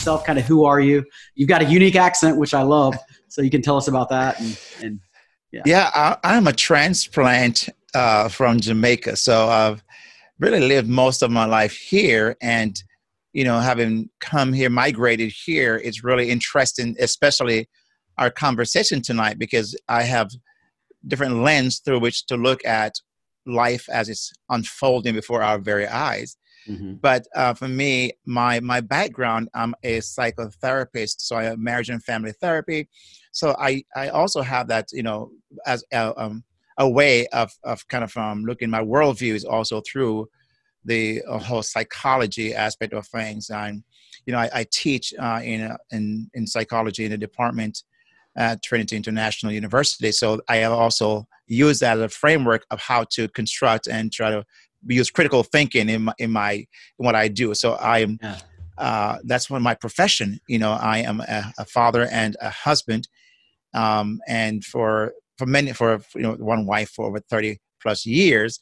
yourself. Kind of who are you? You've got a unique accent, which I love. So you can tell us about that. And, and yeah, yeah, I, am a transplant uh, from Jamaica, so I've really lived most of my life here, and you know, having come here, migrated here, it's really interesting, especially our conversation tonight, because I have different lens through which to look at life as it's unfolding before our very eyes. Mm-hmm. But uh, for me, my my background, I'm a psychotherapist, so I have marriage and family therapy. So I I also have that, you know, as a, um, a way of of kind of um, looking my worldview is also through the uh, whole psychology aspect of things. And you know, I, I teach uh, in, uh, in in psychology in the department at Trinity International University. So I also use that as a framework of how to construct and try to use critical thinking in my in my in what I do. So I am. Yeah. Uh, that's one my profession. You know, I am a, a father and a husband, um, and for for many for you know one wife for over thirty plus years.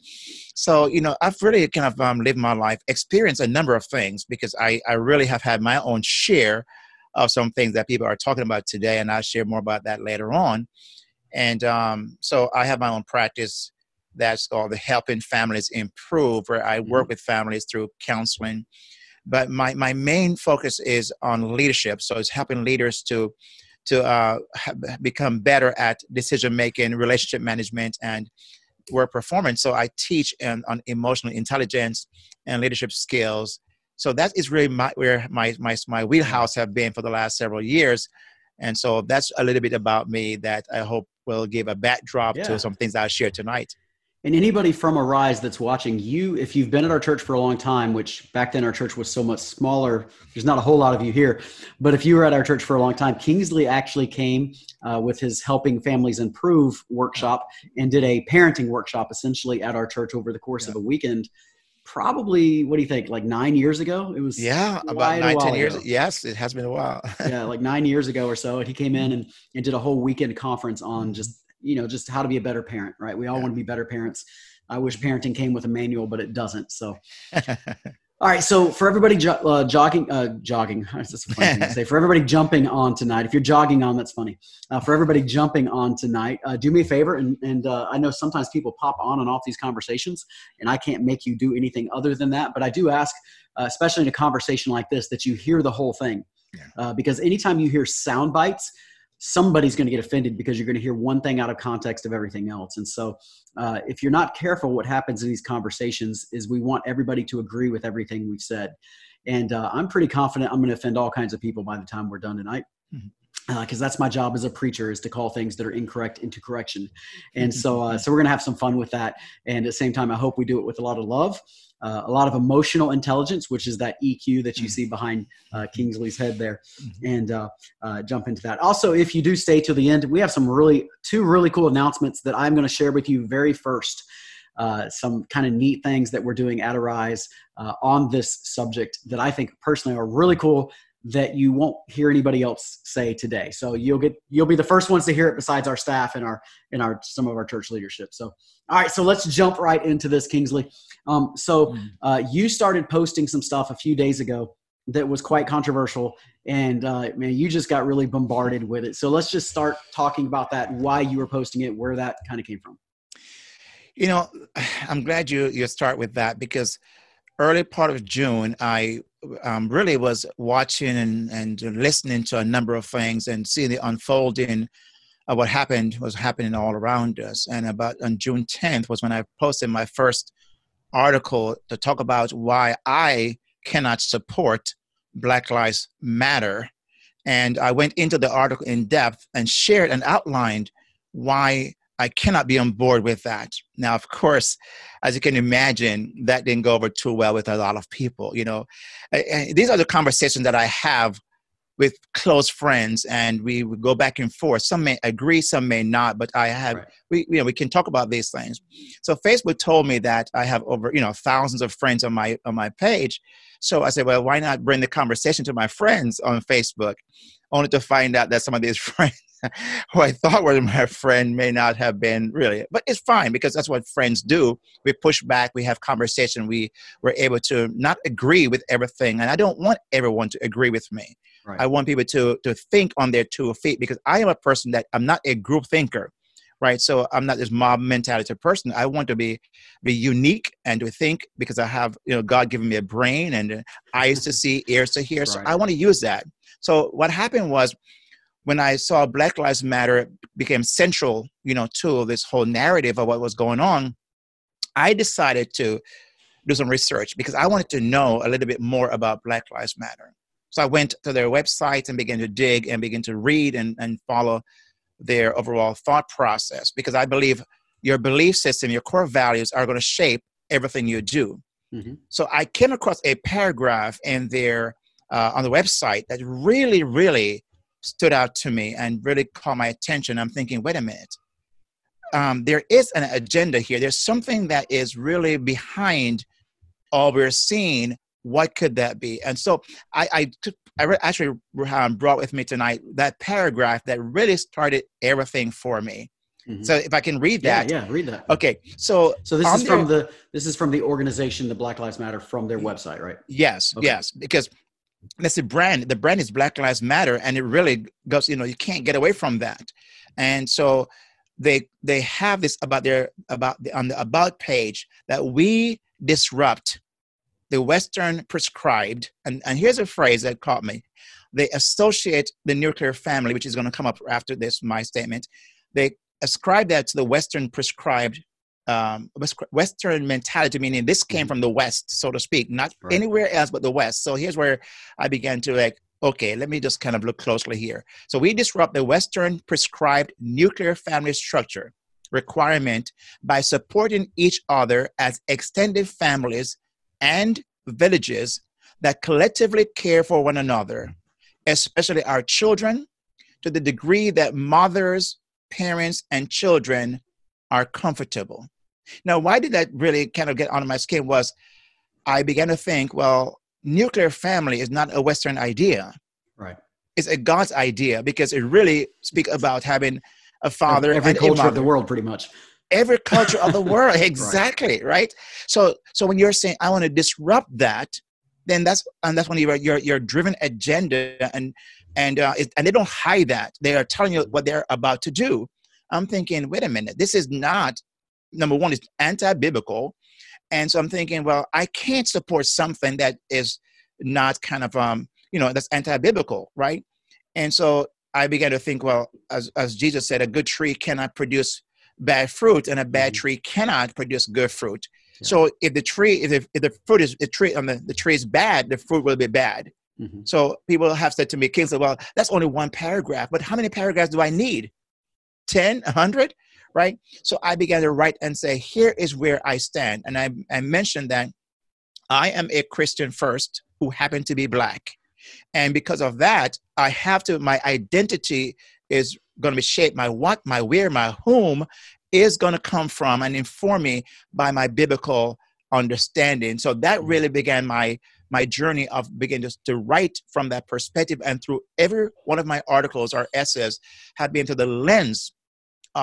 So, you know, I've really kind of um, lived my life, experienced a number of things because I, I really have had my own share of some things that people are talking about today, and I'll share more about that later on. And um, so I have my own practice that's called the Helping Families Improve, where I work mm-hmm. with families through counseling. But my, my main focus is on leadership. So it's helping leaders to to uh, become better at decision making, relationship management, and work performance. So I teach on, on emotional intelligence and leadership skills. So that is really my, where my, my, my wheelhouse have been for the last several years. And so that's a little bit about me that I hope will give a backdrop yeah. to some things I'll share tonight. And anybody from Arise that's watching, you, if you've been at our church for a long time, which back then our church was so much smaller, there's not a whole lot of you here, but if you were at our church for a long time, Kingsley actually came uh, with his Helping Families Improve workshop and did a parenting workshop essentially at our church over the course yeah. of a weekend. Probably, what do you think? Like nine years ago? It was yeah, about nine, ten years. Ago. Yes, it has been a while. yeah, like nine years ago or so. And he came in and, and did a whole weekend conference on just you know just how to be a better parent right? We all yeah. want to be better parents. I wish parenting came with a manual but it doesn't so. All right so for everybody jo- uh, jogging uh, jogging that's a funny thing to say. For everybody jumping on tonight if you're jogging on that's funny. Uh, for everybody jumping on tonight uh, do me a favor and, and uh, i know sometimes people pop on and off these conversations and i can't make you do anything other than that but i do ask uh, especially in a conversation like this that you hear the whole thing. Yeah. because anytime you hear sound bites somebody's going to get offended because you're going to hear one thing out of context of everything else. And so, uh, if you're not careful, what happens in these conversations is we want everybody to agree with everything we've said. And uh, I'm pretty confident I'm going to offend all kinds of people by the time we're done tonight. Mm-hmm because uh, that's my job as a preacher is to call things that are incorrect into correction and so uh, so we're gonna have some fun with that and at the same time i hope we do it with a lot of love uh, a lot of emotional intelligence, which is that EQ that you mm-hmm. see behind uh, Kingsley's head there, mm-hmm. and uh, uh, jump into that. Also, if you do stay to the end, we have some really two really cool announcements that I'm going to share with you very first. Uh, some kind of neat things that we're doing at Arise uh, on this subject that I think personally are really cool that you won't hear anybody else say today. So you'll get you'll be the first ones to hear it besides our staff and our and our some of our church leadership. So all right, so let's jump right into this, Kingsley. Um, so mm-hmm. uh, you started posting some stuff a few days ago that was quite controversial, and uh, man, you just got really bombarded with it. So let's just start talking about that, why you were posting it, where that kind of came from. You know, I'm glad you you start with that because early part of June, I um, really was watching and, and listening to a number of things and seeing the unfolding of what happened was happening all around us. And about on June 10th was when I posted my first article to talk about why I cannot support Black Lives Matter. And I went into the article in depth and shared and outlined why I cannot be on board with that. Now, of course, as you can imagine, that didn't go over too well with a lot of people. You know, these are the conversations that I have with close friends, and we would go back and forth. Some may agree, some may not, but I have right. we you know we can talk about these things. So Facebook told me that I have over you know thousands of friends on my on my page. So I said, well, why not bring the conversation to my friends on Facebook? Only to find out that some of these friends who I thought was my friend may not have been really, but it's fine because that's what friends do. We push back, we have conversation, we were able to not agree with everything, and I don't want everyone to agree with me. Right. I want people to to think on their two feet because I am a person that I'm not a group thinker right? So I'm not this mob mentality person. I want to be be unique and to think because I have you know God given me a brain and eyes to see, ears to hear. Right. So I want to use that. So what happened was when I saw Black Lives Matter became central, you know, to this whole narrative of what was going on, I decided to do some research because I wanted to know a little bit more about Black Lives Matter. So I went to their website and began to dig and begin to read and, and follow their overall thought process because I believe your belief system, your core values are going to shape everything you do. Mm-hmm. So I came across a paragraph in their uh, on the website that really, really stood out to me and really caught my attention. I'm thinking, wait a minute, um, there is an agenda here. There's something that is really behind all we're seeing. What could that be? And so I, I took I re- actually um, brought with me tonight that paragraph that really started everything for me. Mm-hmm. So if I can read that, yeah, yeah, read that. Okay, so so this is from the this is from the organization, the Black Lives Matter, from their website, right? Yes, okay. yes, because that's the brand. The brand is Black Lives Matter, and it really goes. You know, you can't get away from that. And so they they have this about their about the, on the about page that we disrupt the Western prescribed, and, and here's a phrase that caught me. They associate the nuclear family, which is going to come up after this, my statement. They ascribe that to the Western prescribed um, Western mentality, meaning this came mm-hmm. from the West, so to speak, not right. anywhere else but the West. So here's where I began to like, okay, let me just kind of look closely here. So we disrupt the Western prescribed nuclear family structure requirement by supporting each other as extended families and villages that collectively care for one another, especially our children, to the degree that mothers, parents, and children are comfortable. Now, why did that really kind of get under my skin was I began to think, well, nuclear family is not a Western idea. Right. It's a God's idea because it really speaks about having a father every, every culture of the world pretty much every culture of the world exactly right. right. so so when you're saying i want to disrupt that then that's and that's when you're your your driven agenda and and uh, it, and they don't hide that they are telling you what they're about to do i'm thinking wait a minute this is not number one is anti-biblical and so i'm thinking well i can't support something that is not kind of um you know that's anti-biblical right and so i began to think well as, as jesus said a good tree cannot produce bad fruit, and a bad mm-hmm. tree cannot produce good fruit. Yeah. So if the tree, if, if the fruit is the tree on the, the tree is bad, the fruit will be bad. Mm-hmm. So people have said to me, Kingsley well, that's only one paragraph, but how many paragraphs do I need? 10, 100? Right? So I began to write and say, here is where I stand. And I, I mentioned that I am a Christian first who happened to be black. And because of that, I have to, my identity is going to be shaped my what my where my whom is going to come from and inform me by my biblical understanding so that mm-hmm. really began my my journey of beginning to, to write from that perspective and through every one of my articles or essays have been to the lens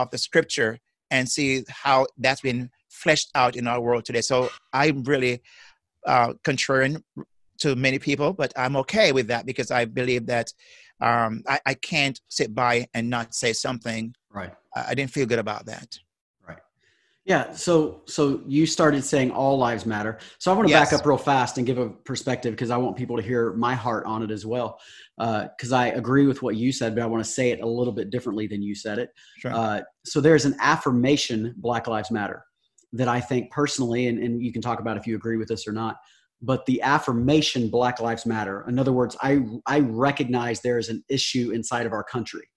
of the scripture and see how that's been fleshed out in our world today so i'm really uh, contrarian to many people but i'm okay with that because i believe that um, I, I can't sit by and not say something. Right. I, I didn't feel good about that. Yeah. So so you started saying all lives matter. So I want to yes. back up real fast and give a perspective because I want people to hear my heart on it as well. Because uh, I agree with what you said, but I want to say it a little bit differently than you said it. Sure. Uh, so there's an affirmation Black Lives Matter that I think personally, and, and you can talk about if you agree with this or not, but the affirmation black lives matter in other words i i recognize there is an issue inside of our country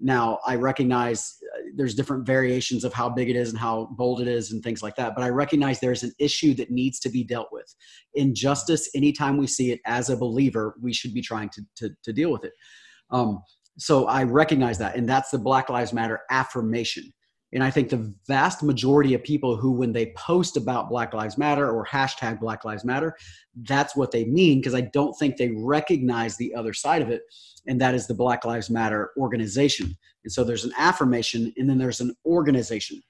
now i recognize uh, there's different variations of how big it is and how bold it is and things like that but i recognize there's an issue that needs to be dealt with. Injustice anytime we see it as a believer we should be trying to to, to deal with it. Um, so i recognize that and that's the black lives matter affirmation And I think the vast majority of people who, when they post about Black Lives Matter or hashtag Black Lives Matter, that's what they mean because I don't think they recognize the other side of it, and that is the Black Lives Matter organization. And so there's an affirmation and then there's an organization.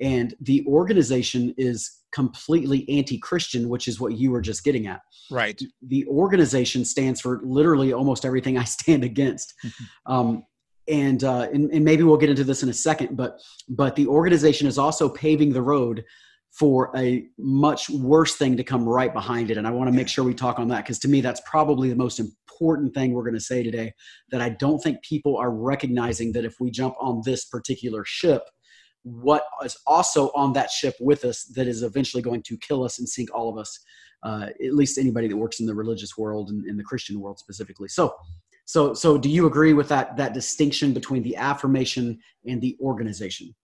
And the organization is completely anti Christian, which is what you were just getting at. Right. The organization stands for literally almost everything I stand against. Mm-hmm. Um, and, uh, and, and maybe we'll get into this in a second, but but the organization is also paving the road for a much worse thing to come right behind it. And I want to make sure we talk on that because to me, that's probably the most important thing we're going to say today. That I don't think people are recognizing that if we jump on this particular ship, what is also on that ship with us that is eventually going to kill us and sink all of us, uh, at least anybody that works in the religious world and in the Christian world specifically. So, so, so do you agree with that that distinction between the affirmation and the organization?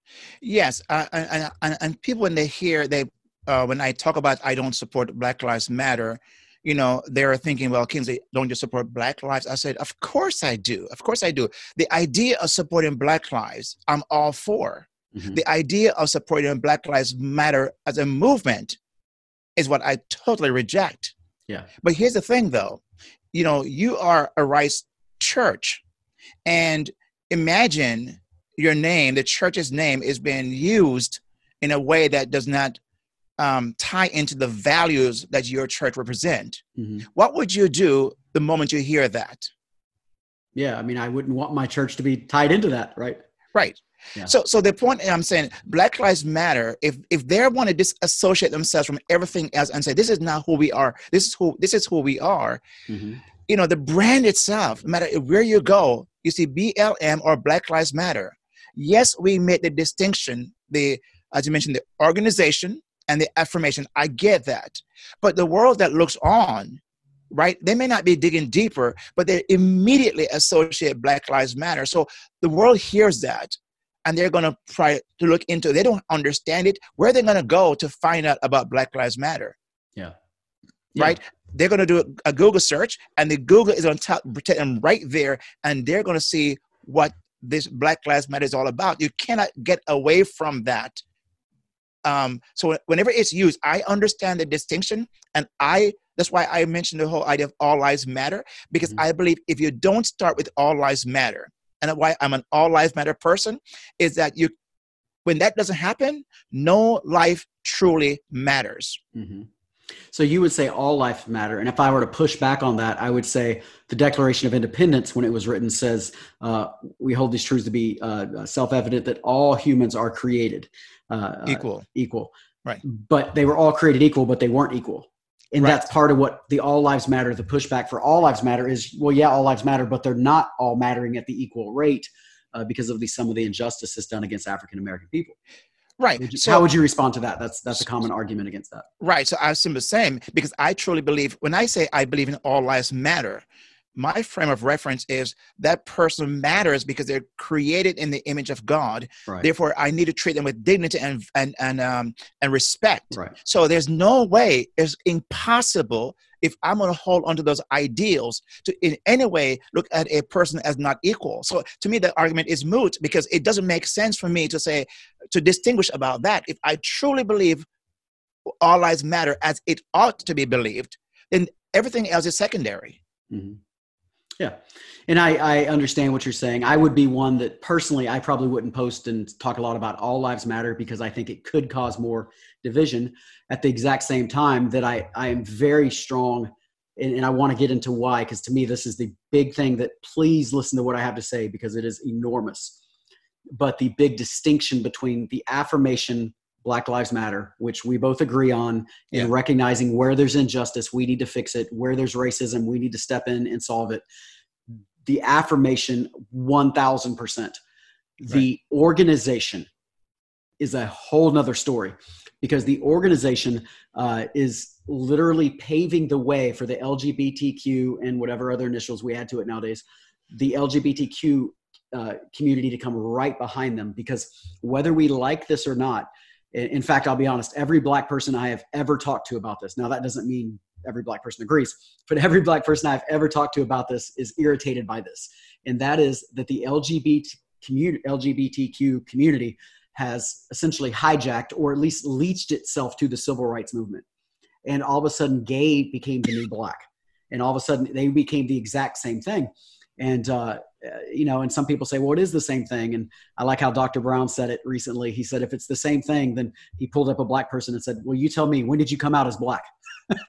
Yes, uh, and, and, and people when they hear they uh, when I talk about I don't support Black Lives Matter, you know, they're thinking, well, Kingsley, don't you support Black lives? I said, of course I do. Of course I do. The idea of supporting Black lives, I'm all for. Mm-hmm. The idea of supporting Black Lives Matter as a movement is what I totally reject. Yeah. But here's the thing, though. You know, you are Arise church. And imagine your name, the church's name, is being used in a way that does not um, tie into the values that your church represent. Mm-hmm. What would you do the moment you hear that? Yeah, I mean, I wouldn't want my church to be tied into that, right? Right. Yeah. So, so the point I'm saying, Black Lives Matter. If if they want to disassociate themselves from everything else and say this is not who we are, this is who this is who we are, mm-hmm you know, the brand itself, no matter where you go, you see BLM or Black Lives Matter. Yes, we made the distinction, the as you mentioned, the organization and the affirmation. I get that. But the world that looks on, right, they may not be digging deeper, but they immediately associate Black Lives Matter. So the world hears that and they're going to try to look into it. They don't understand it. Where are they going to go to find out about Black Lives Matter? Yeah. Right? They're going to do a Google search, and the Google is going to protect them right there, and they're going to see what this Black Lives Matter is all about. You cannot get away from that. Um, so whenever it's used, I understand the distinction, and I that's why I mentioned the whole idea of all lives matter because mm-hmm. I believe if you don't start with all lives matter, and why I'm an all lives matter person, is that you when that doesn't happen, no life truly matters. Mm-hmm. So you would say all life matter, and if I were to push back on that, I would say the Declaration of Independence, when it was written, says uh, we hold these truths to be uh, self-evident that all humans are created uh, uh equal. equal, right? But they were all created equal, but they weren't equal, and right. that's part of what the all lives matter. The pushback for all lives matter is well, yeah, all lives matter, but they're not all mattering at the equal rate uh, because of the some of the injustices done against African American people. Right. Would you, so, how would you respond to that? That's that's a common argument against that. Right. So I was the same because I truly believe when I say I believe in all lives matter, my frame of reference is that person matters because they're created in the image of God. Right. Therefore, I need to treat them with dignity and and and um and respect. Right. So there's no way, it's impossible if I'm going to hold onto those ideals to in any way look at a person as not equal. So to me, the argument is moot because it doesn't make sense for me to say, to distinguish about that. If I truly believe all lives matter as it ought to be believed, then everything else is secondary. Mm-hmm. Yeah. And I, I understand what you're saying. I would be one that personally, I probably wouldn't post and talk a lot about all lives matter because I think it could cause more division at the exact same time that I, I am very strong and, and I want to get into why, because to me, this is the big thing that please listen to what I have to say because it is enormous. But the big distinction between the affirmation Black Lives Matter, which we both agree on, in recognizing where there's injustice, we need to fix it. Where there's racism, we need to step in and solve it. The affirmation, 1000%. The organization is a whole nother story because the organization uh, is literally paving the way for the LGBTQ and whatever other initials we add to it nowadays, the LGBTQ uh, community to come right behind them because whether we like this or not, in fact, I'll be honest, every black person I have ever talked to about this, now that doesn't mean every black person agrees, but every black person I've ever talked to about this is irritated by this. And that is that the LGBT community, LGBTQ community has essentially hijacked or at least leached itself to the civil rights movement. And all of a sudden, gay became the new black. And all of a sudden, they became the exact same thing. And, uh, uh, you know, and some people say, well, it is the same thing. And I like how Dr. Brown said it recently. He said, if it's the same thing, then he pulled up a black person and said, well, you tell me, when did you come out as black?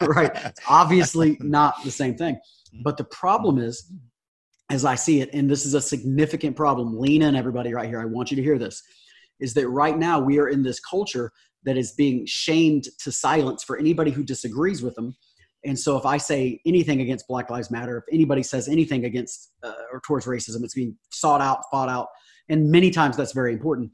right. It's obviously not the same thing. But the problem is, as I see it, and this is a significant problem, lean in, everybody, right here. I want you to hear this is that right now we are in this culture that is being shamed to silence for anybody who disagrees with them and so if I say anything against Black Lives Matter, if anybody says anything against uh, or towards racism, it's being sought out, fought out. And many times that's very important.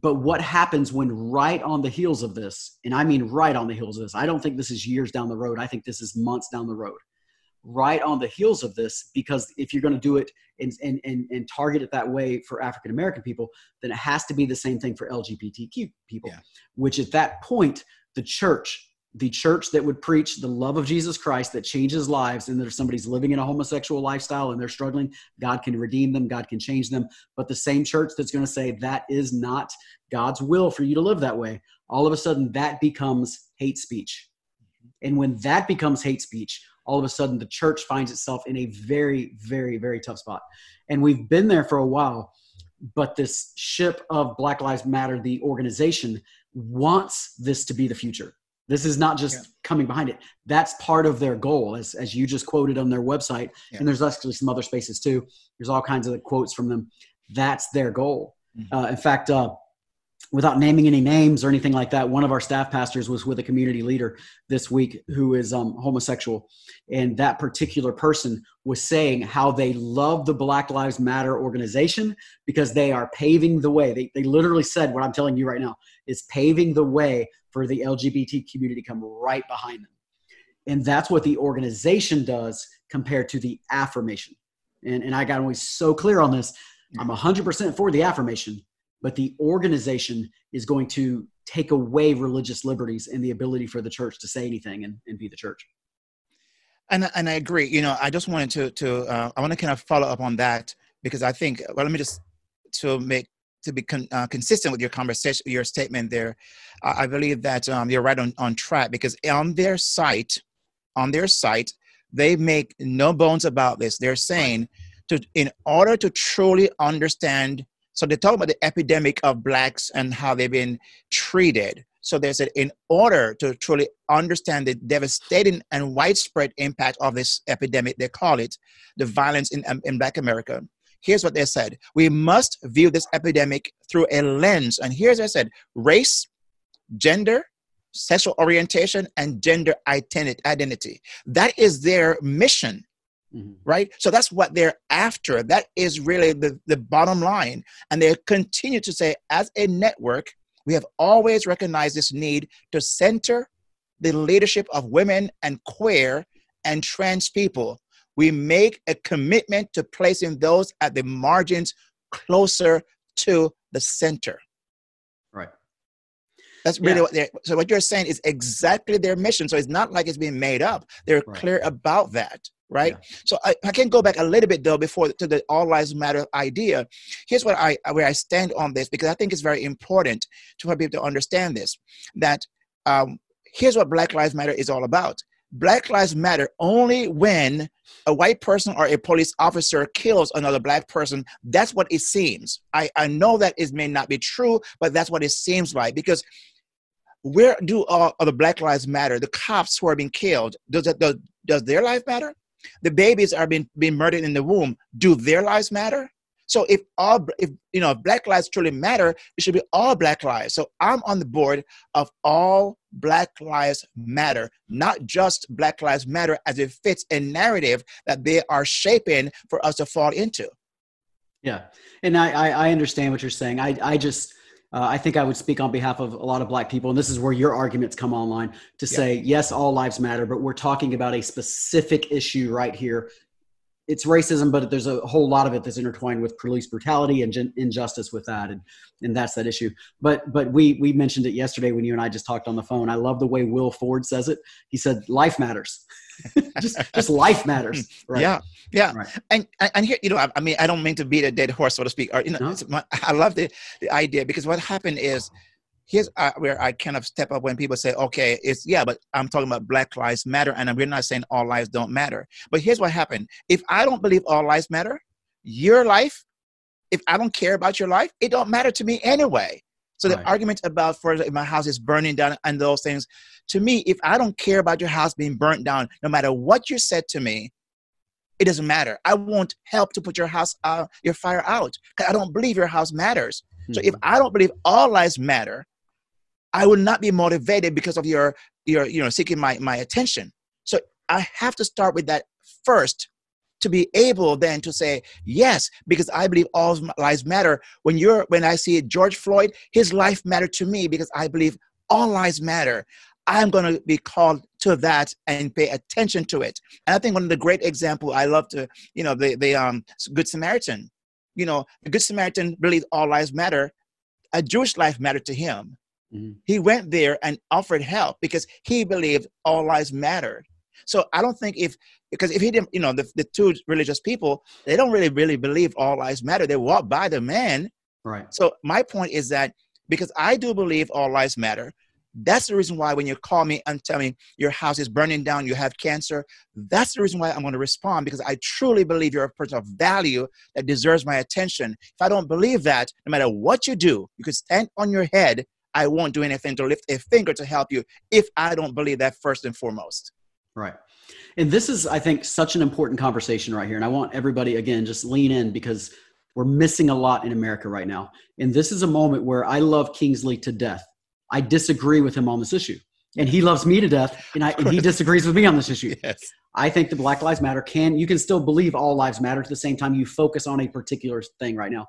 But what happens when right on the heels of this, and I mean right on the heels of this, I don't think this is years down the road. I think this is months down the road. Right on the heels of this, because if you're going to do it and, and, and, and target it that way for African American people, then it has to be the same thing for LGBTQ people, yeah. which at that point, the church the church that would preach the love of Jesus Christ that changes lives, and that if somebody's living in a homosexual lifestyle and they're struggling, God can redeem them, God can change them. But the same church that's going to say that is not God's will for you to live that way, all of a sudden that becomes hate speech. And when that becomes hate speech, all of a sudden the church finds itself in a very, very, very tough spot. And we've been there for a while, but this ship of Black Lives Matter, the organization, wants this to be the future this is not just yeah. coming behind it. That's part of their goal, as, as you just quoted on their website. Yeah. And there's actually some other spaces too. There's all kinds of quotes from them. That's their goal. Mm-hmm. Uh, in fact, uh, without naming any names or anything like that, one of our staff pastors was with a community leader this week who is um, homosexual. And that particular person was saying how they love the Black Lives Matter organization because they are paving the way. They, they literally said what I'm telling you right now is paving the way for the LGBT community to come right behind them. And that's what the organization does compared to the affirmation. And, and I got always so clear on this. I'm 100% for the affirmation, but the organization is going to take away religious liberties and the ability for the church to say anything and, and be the church. And, and I agree. You know, I just wanted to, to uh, I want to kind of follow up on that because I think, well, let me just to make to be con- uh, consistent with your conversation, your statement there, uh, I believe that um, you're right on, on track because on their site, on their site, they make no bones about this. They're saying to in order to truly understand. So they talk about the epidemic of blacks and how they've been treated. So they said, in order to truly understand the devastating and widespread impact of this epidemic, they call it the violence in, um, in Black America, Here's what they said We must view this epidemic through a lens. And here's what I said race, gender, sexual orientation, and gender identity. That is their mission. Mm-hmm. Right? So that's what they're after. That is really the, the bottom line. And they continue to say, as a network, we have always recognized this need to center the leadership of women and queer and trans people we make a commitment to placing those at the margins closer to the center. Right. That's really yeah. what they're so what you're saying is exactly their mission. So it's not like it's being made up. They're right. clear about that. Right. Yeah. So I, I can go back a little bit though before to the all lives matter idea. Here's what I where I stand on this because I think it's very important to help people to understand this. That um, here's what Black Lives Matter is all about. Black Lives Matter only when a white person or a police officer kills another black person. That's what it seems. I, I know that it may not be true, but that's what it seems like because where do all of the Black Lives Matter? The cops who are being killed, does, that, does, does their life matter? The babies are being, being murdered in the womb, do their lives matter? So if all if you know if black lives truly matter, it should be all black lives. So I'm on the board of all black lives matter, not just black lives matter as it fits a narrative that they are shaping for us to fall into. Yeah, and I I, I understand what you're saying. I I just. Uh, I think I would speak on behalf of a lot of black people, and this is where your arguments come online to yeah. say, yes, all lives matter, but we're talking about a specific issue right here it's racism, but there's a whole lot of it that's intertwined with police brutality and gen- injustice with that, and and that's that issue. But but we we mentioned it yesterday when you and I just talked on the phone. I love the way Will Ford says it. He said, "Life matters." just just life matters. Right? Yeah, yeah. Right. And and here, you know, I, I, mean, I don't mean to beat a dead horse, so to speak. Or you know, no. my, I love the the idea because what happened is here's uh, where I kind of step up when people say, okay, it's yeah, but I'm talking about Black Lives Matter, and we're not saying all lives don't matter. But here's what happened: if I don't believe all lives matter, your life, if I don't care about your life, it don't matter to me anyway. So right. the argument about for if my house is burning down and those things, to me, if I don't care about your house being burnt down, no matter what you said to me, it doesn't matter. I won't help to put your house, uh, your fire out, because I don't believe your house matters. Mm-hmm. So if hmm. I don't believe all lives matter, I will not be motivated because of your your you know seeking my my attention. So I have to start with that first to be able then to say yes because i believe all lives matter. When you're when i see george floyd his life mattered to me because i believe all lives matter. I'm going to be called to that and pay attention to it. And i think one of the great example i love to you know the, the um good samaritan. You know the good samaritan believed all lives matter. A jewish life mattered to him. Mm-hmm. He went there and offered help because he believed all lives mattered. So I don't think if because if he didn't, you know, the, the two religious people, they don't really really believe all lives matter. They walk by the man. Right. So my point is that because I do believe all lives matter, that's the reason why when you call me and tell me your house is burning down, you have cancer, that's the reason why I'm going to respond because I truly believe you're a person of value that deserves my attention. If I don't believe that, no matter what you do, you could stand on your head I won't do anything to lift a finger to help you if I don't believe that first and foremost. Right. And this is, I think, such an important conversation right here. And I want everybody, again, just lean in because we're missing a lot in America right now. And this is a moment where I love Kingsley to death. I disagree with him on this issue. And he loves me to death, and, I, and he disagrees with me on this issue. Yes. I think the Black Lives Matter can, you can still believe all lives matter at the same time you focus on a particular thing right now.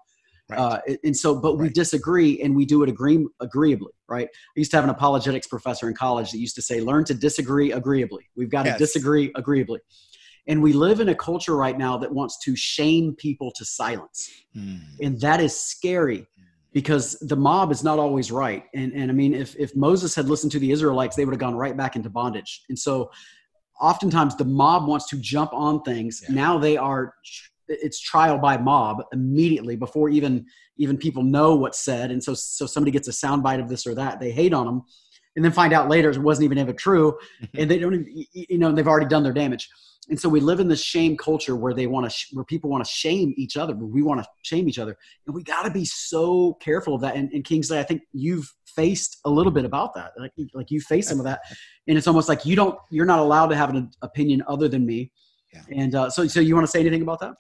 Right. Uh, and so, but right. we disagree and we do it agree, agreeably, right? I used to have an apologetics professor in college that used to say, learn to disagree agreeably. We've got yes. to disagree agreeably. And we live in a culture right now that wants to shame people to silence. Mm. And that is scary because the mob is not always right. And, and I mean, if, if Moses had listened to the Israelites, they would have gone right back into bondage. And so oftentimes the mob wants to jump on things. Yeah. Now they are it's trial by mob immediately before even even people know what's said. And so so somebody gets a soundbite of this or that they hate on them and then find out later it wasn't even ever true and they don't even, you know they've already done their damage. And so we live in this shame culture where they want to sh- where people want to shame each other we want to shame each other. And we got to be so careful of that. And, and kingsley i think you've faced a little bit about that. Like like you face some of that. And it's almost like you don't you're not allowed to have an opinion other than me. Yeah. and uh, so so you want to say anything about that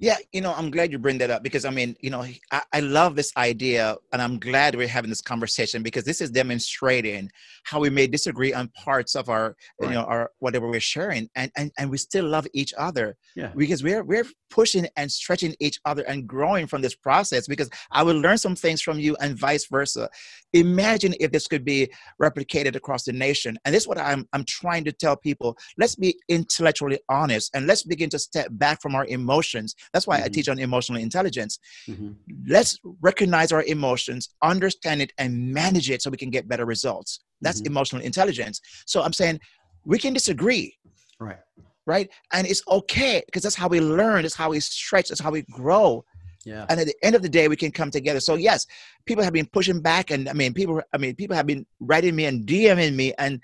yeah, you know, I'm glad you bring that up because I mean, you know, I, I, love this idea and I'm glad we're having this conversation because this is demonstrating how we may disagree on parts of our, right. you know, our whatever we're sharing and, and and we still love each other. Yeah. Because we're we're pushing and stretching each other and growing from this process because I will learn some things from you and vice versa. Imagine if this could be replicated across the nation. And this is what I'm I'm trying to tell people. Let's be intellectually honest and let's begin to step back from our emotions that's why mm-hmm. I teach on emotional intelligence. Mm-hmm. Let's recognize our emotions, understand it, and manage it so we can get better results. That's mm-hmm. emotional intelligence. So I'm saying we can disagree. Right. Right. And it's okay because that's how we learn, it's how we stretch, it's how we grow. Yeah. And at the end of the day, we can come together. So yes, people have been pushing back, and I mean, people. I mean, people have been writing me and DMing me, and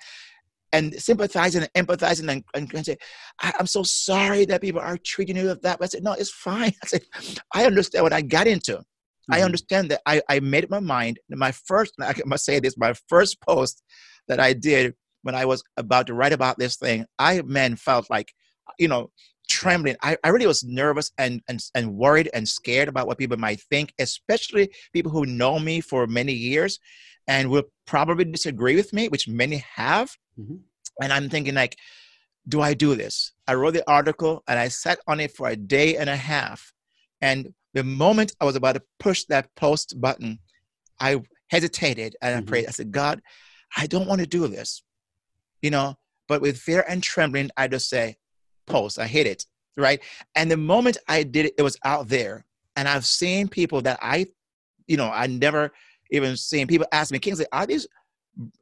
and sympathizing and empathizing and, and, and say, I, am so sorry that people are treating you like that. But I said, no, it's fine. I said, I understand what I got into. Mm-hmm. I understand that I, I made my mind. My first, I must say this, my first post that I did when I was about to write about this thing, I man felt like, you know, trembling. I, I really was nervous and, and, and worried and scared about what people might think, especially people who know me for many years and will probably disagree with me, which many have. Mm-hmm. And I'm thinking like, do I do this? I wrote the article and I sat on it for a day and a half. And the moment I was about to push that post button, I hesitated and I mm-hmm. prayed. I said, God, I don't want to do this, you know, but with fear and trembling, I just say, post. I hit it, right? And the moment I did it, it was out there. And I've seen people that I, you know, I never even seen people ask me, Kingsley, are these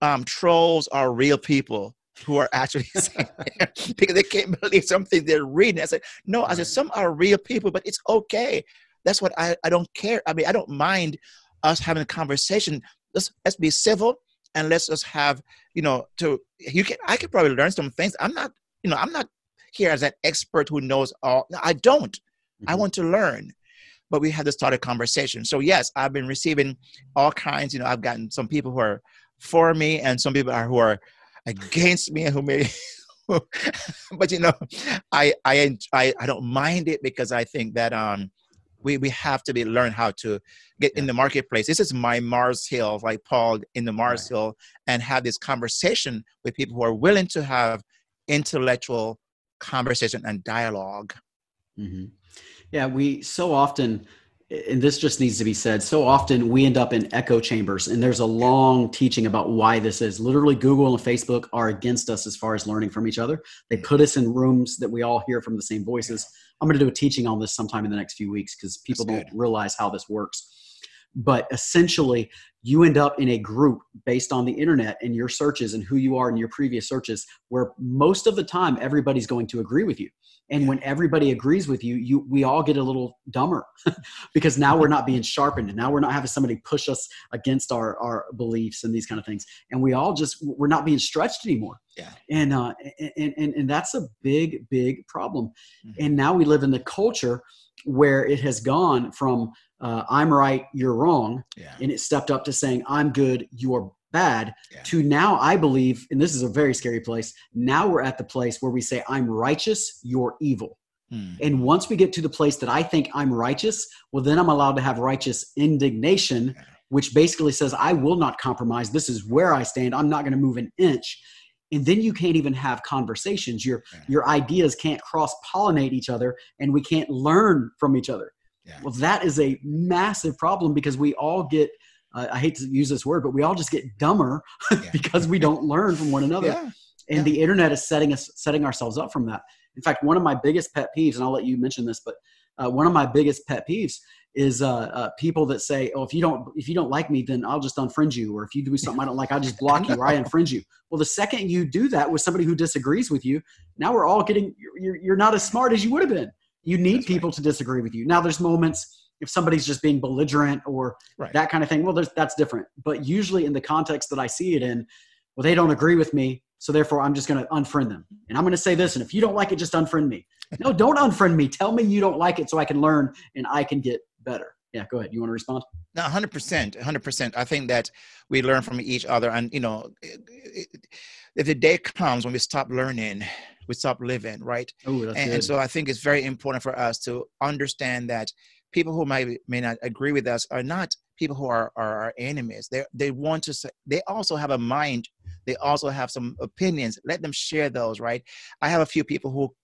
um, trolls are real people. who are actually because they can't believe something they're reading. I said, no, I said, some are real people, but it's okay. That's what I, I don't care. I mean, I don't mind us having a conversation. Let's, let's be civil and let's just have, you know, to, you can, I could probably learn some things. I'm not, you know, I'm not here as an expert who knows all. No, I don't. Mm-hmm. I want to learn but we had to start a conversation. So yes, I've been receiving all kinds. You know, I've gotten some people who are for me and some people are who are against me and who may. but you know, I, I I I don't mind it because I think that um we we have to be learn how to get yeah. in the marketplace. This is my Mars Hill, like Paul in the Mars right. Hill, and have this conversation with people who are willing to have intellectual conversation and dialog mm-hmm. Yeah, we so often, and this just needs to be said, so often we end up in echo chambers, and there's a long teaching about why this is. Literally, Google and Facebook are against us as far as learning from each other. They put us in rooms that we all hear from the same voices. I'm going to do a teaching on this sometime in the next few weeks because people don't realize how this works. But essentially, you end up in a group based on the internet and your searches and who you are in your previous searches, where most of the time everybody's going to agree with you. And when everybody agrees with you you we all get a little dumber because now we're not being sharpened and now we're not having somebody push us against our our beliefs and these kind of things. And we all just we're not being stretched anymore. Yeah. And uh and and, and that's a big big problem. Mm-hmm. and now we live in the culture where it has gone from uh, i'm right you're wrong yeah. and it stepped up to saying i'm good you're bad yeah. to now i believe and this is a very scary place now we're at the place where we say i'm righteous you're evil hmm. and once we get to the place that i think i'm righteous well then i'm allowed to have righteous indignation yeah. which basically says i will not compromise this is where i stand i'm not going to move an inch and then you can't even have conversations your yeah. your ideas can't cross pollinate each other and we can't learn from each other well that is a massive problem because we all get uh, I hate to use this word, but we all just get dumber yeah. because we don't learn from one another. Yeah. And yeah. the internet is setting us setting ourselves up from that. In fact, one of my biggest pet peeves, and I'll let you mention this, but uh, one of my biggest pet peeves is uh, uh, people that say, "Oh, if you don't if you don't like me, then I'll just unfriend you, or if you do something I don't like, I'll just block you or I unfriend you." Well, the second you do that with somebody who disagrees with you, now we're all getting you're, you're not as smart as you would have been. You need That's people right. to disagree with you. Now, there's moments if somebody's just being belligerent or right. that kind of thing, well, that's different. But usually in the context that I see it in, well, they don't agree with me. So therefore, I'm just going to unfriend them. And I'm going to say this. And if you don't like it, just unfriend me. No, don't unfriend me. Tell me you don't like it so I can learn and I can get better. Yeah, go ahead. You want to respond? No, 100%. 100%. I think that we learn from each other. And, you know, if the day comes when we stop learning, we stop living, right? Ooh, and, and, so I think it's very important for us to understand that people who might may not agree with us are not people who are, are our enemies. They they want to. say, They also have a mind. They also have some opinions. Let them share those. Right. I have a few people who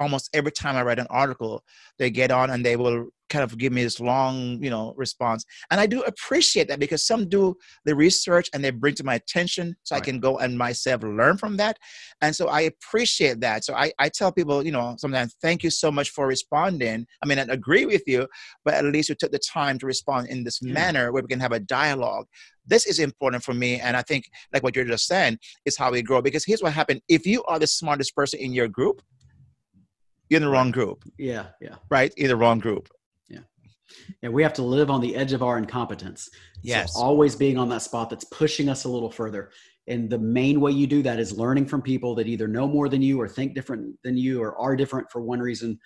almost every time I write an article, they get on and they will kind of give me this long, you know, response. And I do appreciate that because some do the research and they bring to my attention so right. I can go and myself learn from that. And so I appreciate that. So I, I tell people, you know, sometimes thank you so much for responding. I mean, I agree with you, but at least you took the time to respond in this yeah. manner where we can have a dialogue. This is important for me. And I think, like what you're just saying, is how we grow. Because here's what happened if you are the smartest person in your group, in the wrong group. Yeah, yeah. Right? In the wrong group. Yeah. Yeah, we have to live on the edge of our incompetence. Yes. So always being on that spot that's pushing us a little further. And the main way you do that is learning from people that either know more than you or think different than you or are different for one reason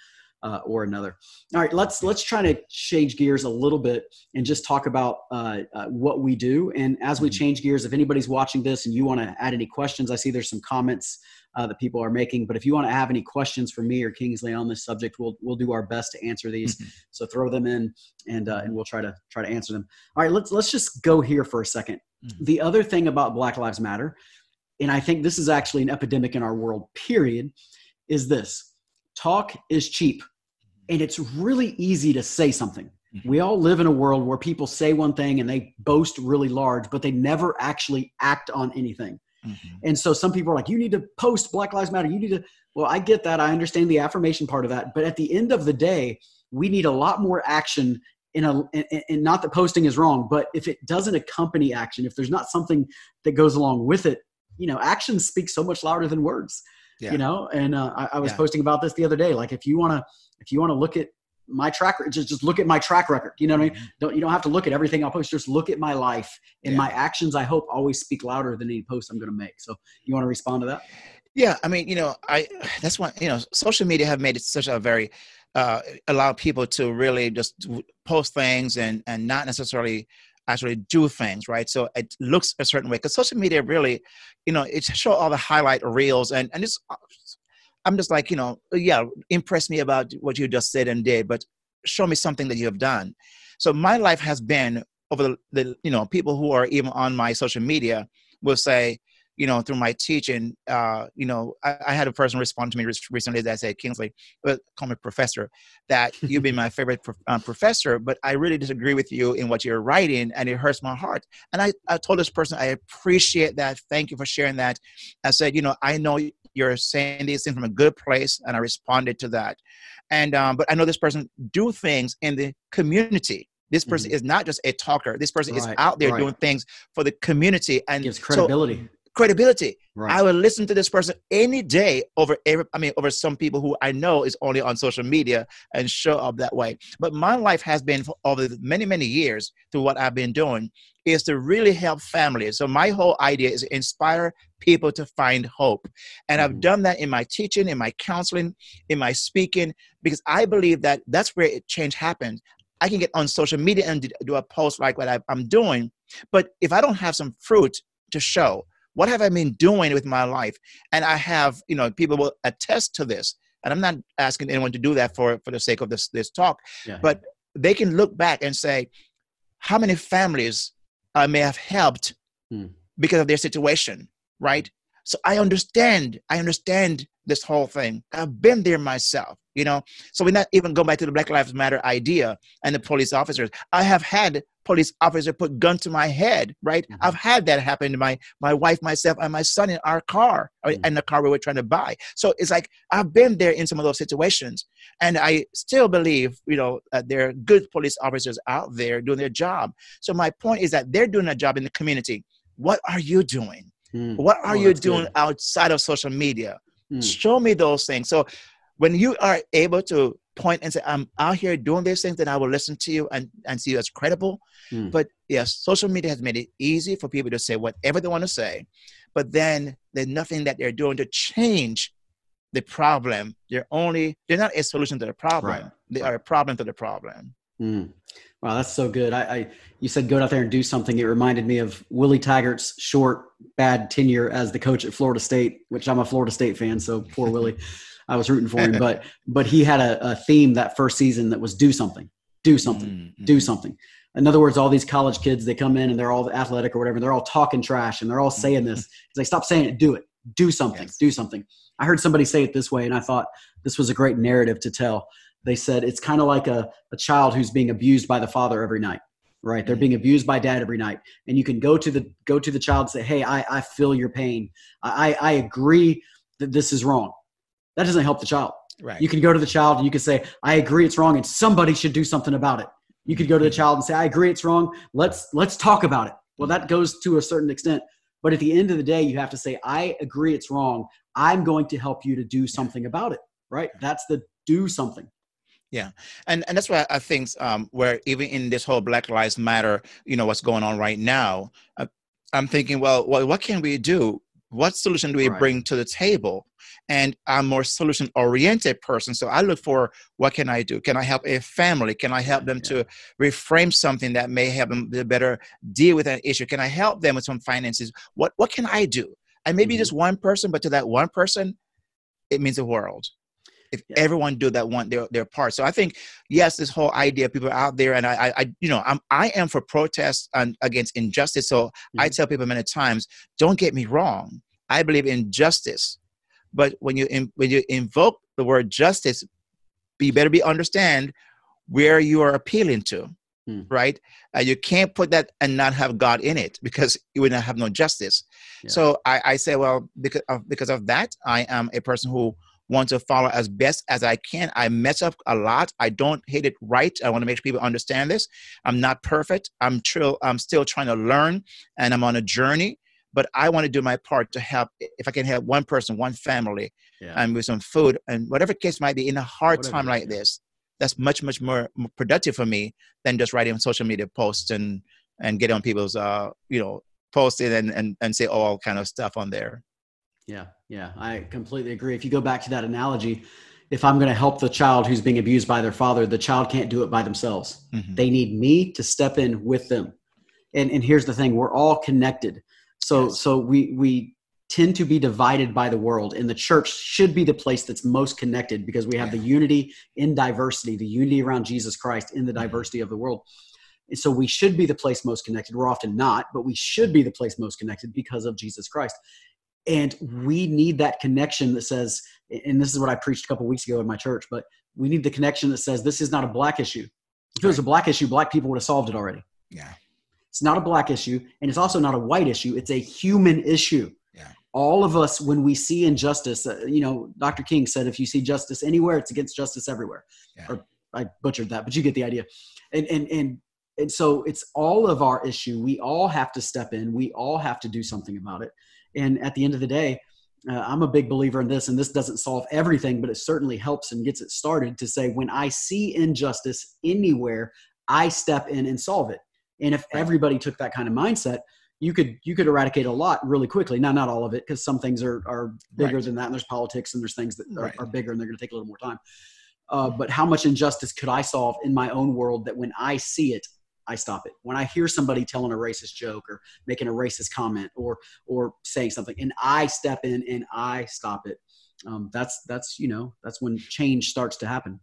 uh, or another. All right, let's let's try to change gears a little bit and just talk about uh, uh, what we do. And as we mm-hmm. change gears, if anybody's watching this and you want to add any questions, I see there's some comments uh, that people are making. But if you want to have any questions for me or Kingsley on this subject, we'll we'll do our best to answer these. Mm-hmm. So throw them in, and uh, and we'll try to try to answer them. All right, let's let's just go here for a 2nd mm-hmm. The other thing about Black Lives Matter, and I think this is actually an epidemic in our world. Period, is this talk is cheap, and it's really easy to say something. Mm-hmm. We all live in a world where people say one thing and they boast really large, but they never actually act on anything. Mm-hmm. And so some people are like, you need to post Black Lives Matter. You need to, well, I get that. I understand the affirmation part of that. But at the end of the day, we need a lot more action in a, and not that posting is wrong, but if it doesn't accompany action, if there's not something that goes along with it, you know actions speak so much louder than words yeah. you know and uh, I, I, was yeah. posting about this the other day like if you want to if you want to look at my track just just look at my track record you know what mm-hmm. i mean mm-hmm. don't you don't have to look at everything i'll post just look at my life and yeah. my actions i hope always speak louder than any post i'm going to make so you want to respond to that yeah i mean you know i that's why you know social media have made it such a very uh, allow people to really just post things and and not necessarily actually do things, right? So it looks a certain way because social media really, you know, it show all the highlight reels and and it's. I'm just like you know, yeah, impress me about what you just said and did, but show me something that you have done. So my life has been over the, the you know people who are even on my social media will say, you know, through my teaching, uh, you know, I, I, had a person respond to me recently that said, Kingsley, call me professor, that you've been my favorite pro- uh, professor, but I really disagree with you in what you're writing and it hurts my heart. And I, I told this person, I appreciate that. Thank you for sharing that. I said, you know, I know you're saying these things from a good place and I responded to that. And, um, but I know this person do things in the community this person mm-hmm. is not just a talker. This person right, is out there right. doing things for the community and gives credibility. So credibility. Right. I will listen to this person any day over every, I mean, over some people who I know is only on social media and show up that way. But my life has been for over many, many years through what I've been doing is to really help families. So my whole idea is to inspire people to find hope. And I've mm-hmm. done that in my teaching, in my counseling, in my speaking, because I believe that that's where change happens. I can get on social media and do a post like what I'm doing. But if I don't have some fruit to show, what have I been doing with my life? And I have, you know, people will attest to this. And I'm not asking anyone to do that for, for the sake of this, this talk, yeah. but they can look back and say, how many families I may have helped hmm. because of their situation, right? So I understand, I understand this whole thing. I've been there myself, you know. So we're not even going back to the Black Lives Matter idea and the police officers. I have had police officer put gun to my head, right? Mm-hmm. I've had that happen to my my wife, myself, and my son in our car, mm-hmm. in the car we were trying to buy. So it's like I've been there in some of those situations, and I still believe, you know, that there are good police officers out there doing their job. So my point is that they're doing a job in the community. What are you doing? Mm. What are oh, you doing good. outside of social media? Mm. Show me those things. So when you are able to point and say, I'm out here doing these things, then I will listen to you and, and see you as credible. Mm. But yes, social media has made it easy for people to say whatever they want to say, but then there's nothing that they're doing to change the problem. They're only, they're not a solution to the problem. Right. They are a problem to the problem. Mm. Wow, that's so good. I, I, you said go out there and do something. It reminded me of Willie Taggart's short, bad tenure as the coach at Florida State, which I'm a Florida State fan, so poor Willie. I was rooting for him, but but he had a, a, theme that first season that was do something, do something, mm-hmm. do something. In other words, all these college kids they come in and they're all athletic or whatever, they're all talking trash and they're all saying this. It's like stop saying it, do it, do something, yes. do something. I heard somebody say it this way, and I thought this was a great narrative to tell. They said it's kind of like a, a child who's being abused by the father every night right they're mm-hmm. being abused by dad every night and you can go to the go to the child and say hey i, I feel your pain I, I agree that this is wrong that doesn't help the child. Right. You can go to the child and you can say, I agree it's wrong and somebody should do something about it. You could go to the child and say, I agree it's wrong. Let's let's talk about it. Well, that goes to a certain extent. But at the end of the day, you have to say, I agree it's wrong. I'm going to help you to do something about it. Right? That's the do something. Yeah, and and that's why I think um, where even in this whole Black Lives Matter, you know, what's going on right now, uh, I'm thinking, well, well, what can we do? What solution do we right. bring to the table? and I'm more solution oriented person. So I look for what can I do? Can I help a family? Can I help them yeah. to reframe something that may help them better deal with an issue? Can I help them with some finances? What what can I do? And maybe mm-hmm. just one person, but to that one person, it means the world. If yeah. everyone do that one their their part. So I think yes, this whole idea, people out there, and I, I, you know, I'm I am for protest and against injustice. So mm-hmm. I tell people many times, don't get me wrong. I believe in justice but when you in, when you invoke the word justice, you better be understand where you are appealing to, hmm. right? Uh, you can't put that and not have God in it because you would not have no justice. Yeah. So I, I say, well, because of, because of that, I am a person who want to follow as best as I can. I mess up a lot. I don't hit it right. I want to make sure people understand this. I'm not perfect. I'm true. I'm still trying to learn, and I'm on a journey. but I want to do my part to help. If I can help one person, one family, yeah. and with some food and whatever case might be in a hard whatever, time like this, that's much much more productive for me than just writing social media posts and and get on people's uh you know post it and and and say all kind of stuff on there. Yeah, yeah, I completely agree. If you go back to that analogy, if I'm going to help the child who's being abused by their father, the child can't do it by themselves. Mm-hmm. They need me to step in with them. And and here's the thing, we're all connected. So yes. so we we tend to be divided by the world and the church should be the place that's most connected because we have the unity in diversity the unity around jesus christ in the mm-hmm. diversity of the world and so we should be the place most connected we're often not but we should be the place most connected because of jesus christ and we need that connection that says and this is what i preached a couple weeks ago in my church but we need the connection that says this is not a black issue if it was a black issue black people would have solved it already yeah it's not a black issue, and it's also not a white issue. It's a human issue. Yeah. All of us, when we see injustice, uh, you know, Dr. King said, if you see justice anywhere, it's against justice everywhere. Yeah. Or I butchered that, but you get the idea. And and and and so it's all of our issue. We all have to step in. We all have to do something about it. And at the end of the day, uh, I'm a big believer in this, and this doesn't solve everything, but it certainly helps and gets it started to say, when I see injustice anywhere, I step in and solve it. And if everybody took that kind of mindset, you could you could eradicate a lot really quickly. Now, not all of it, because some things are are bigger right. than that, and there's politics, and there's things that are, right. are bigger, and they're going to take a little more time. Uh, but how much injustice could I solve in my own world that when I see it, I stop it. When I hear somebody telling a racist joke or making a racist comment or or saying something, and I step in and I stop it, um, that's that's you know that's when change starts to happen.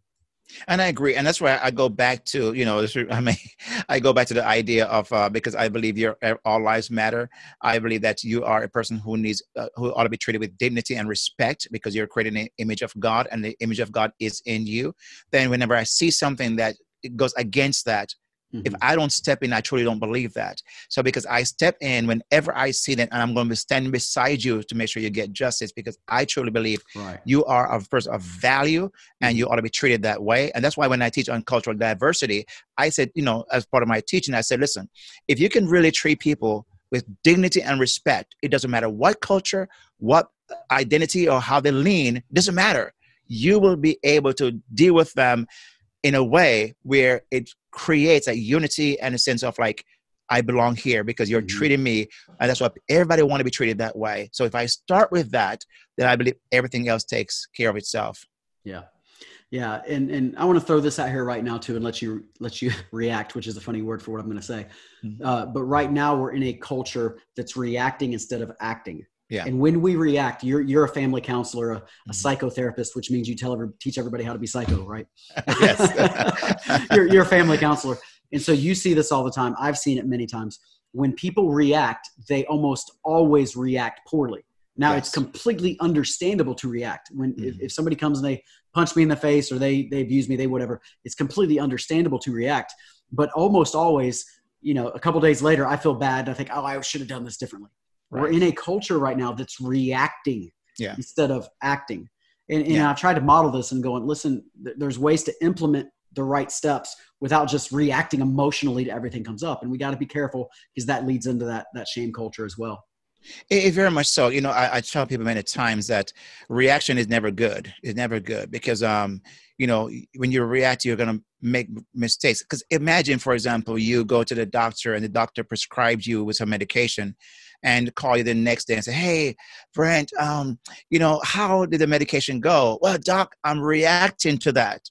And I agree, and that's why I go back to you know I mean I go back to the idea of uh, because I believe your all lives matter. I believe that you are a person who needs uh, who ought to be treated with dignity and respect because you're creating an image of God, and the image of God is in you. Then whenever I see something that goes against that, Mm-hmm. If I don't step in, I truly don't believe that. So because I step in whenever I see that, and I'm going to be standing beside you to make sure you get justice, because I truly believe right. you are a person of value and mm-hmm. you ought to be treated that way. And that's why when I teach on cultural diversity, I said, you know, as part of my teaching, I said, listen, if you can really treat people with dignity and respect, it doesn't matter what culture, what identity, or how they lean, doesn't matter. You will be able to deal with them in a way where it creates a unity and a sense of like I belong here because you're mm-hmm. treating me, and that's what everybody want to be treated that way. So if I start with that, then I believe everything else takes care of itself. Yeah, yeah, and and I want to throw this out here right now too, and let you let you react, which is a funny word for what I'm going to say. Mm-hmm. Uh, but right now we're in a culture that's reacting instead of acting. Yeah. And when we react, you're you're a family counselor, a, a mm-hmm. psychotherapist, which means you tell every, teach everybody how to be psycho, right? yes. you're you're a family counselor, and so you see this all the time. I've seen it many times. When people react, they almost always react poorly. Now yes. it's completely understandable to react when mm-hmm. if, if somebody comes and they punch me in the face or they they abuse me, they whatever. It's completely understandable to react, but almost always, you know, a couple days later, I feel bad. I think, oh, I should have done this differently Right. We're in a culture right now that's reacting yeah. instead of acting. And, and yeah. I've tried to model this and going, listen, th- there's ways to implement the right steps without just reacting emotionally to everything comes up. And we got to be careful because that leads into that, that shame culture as well. It, very much so. You know, I, I, tell people many times that reaction is never good. It's never good because, um, you know, when you react, you're going to make mistakes. Because imagine, for example, you go to the doctor and the doctor prescribes you with some medication and call you the next day and say, Hey, Brent, um, you know, how did the medication go? Well, doc, I'm reacting to that.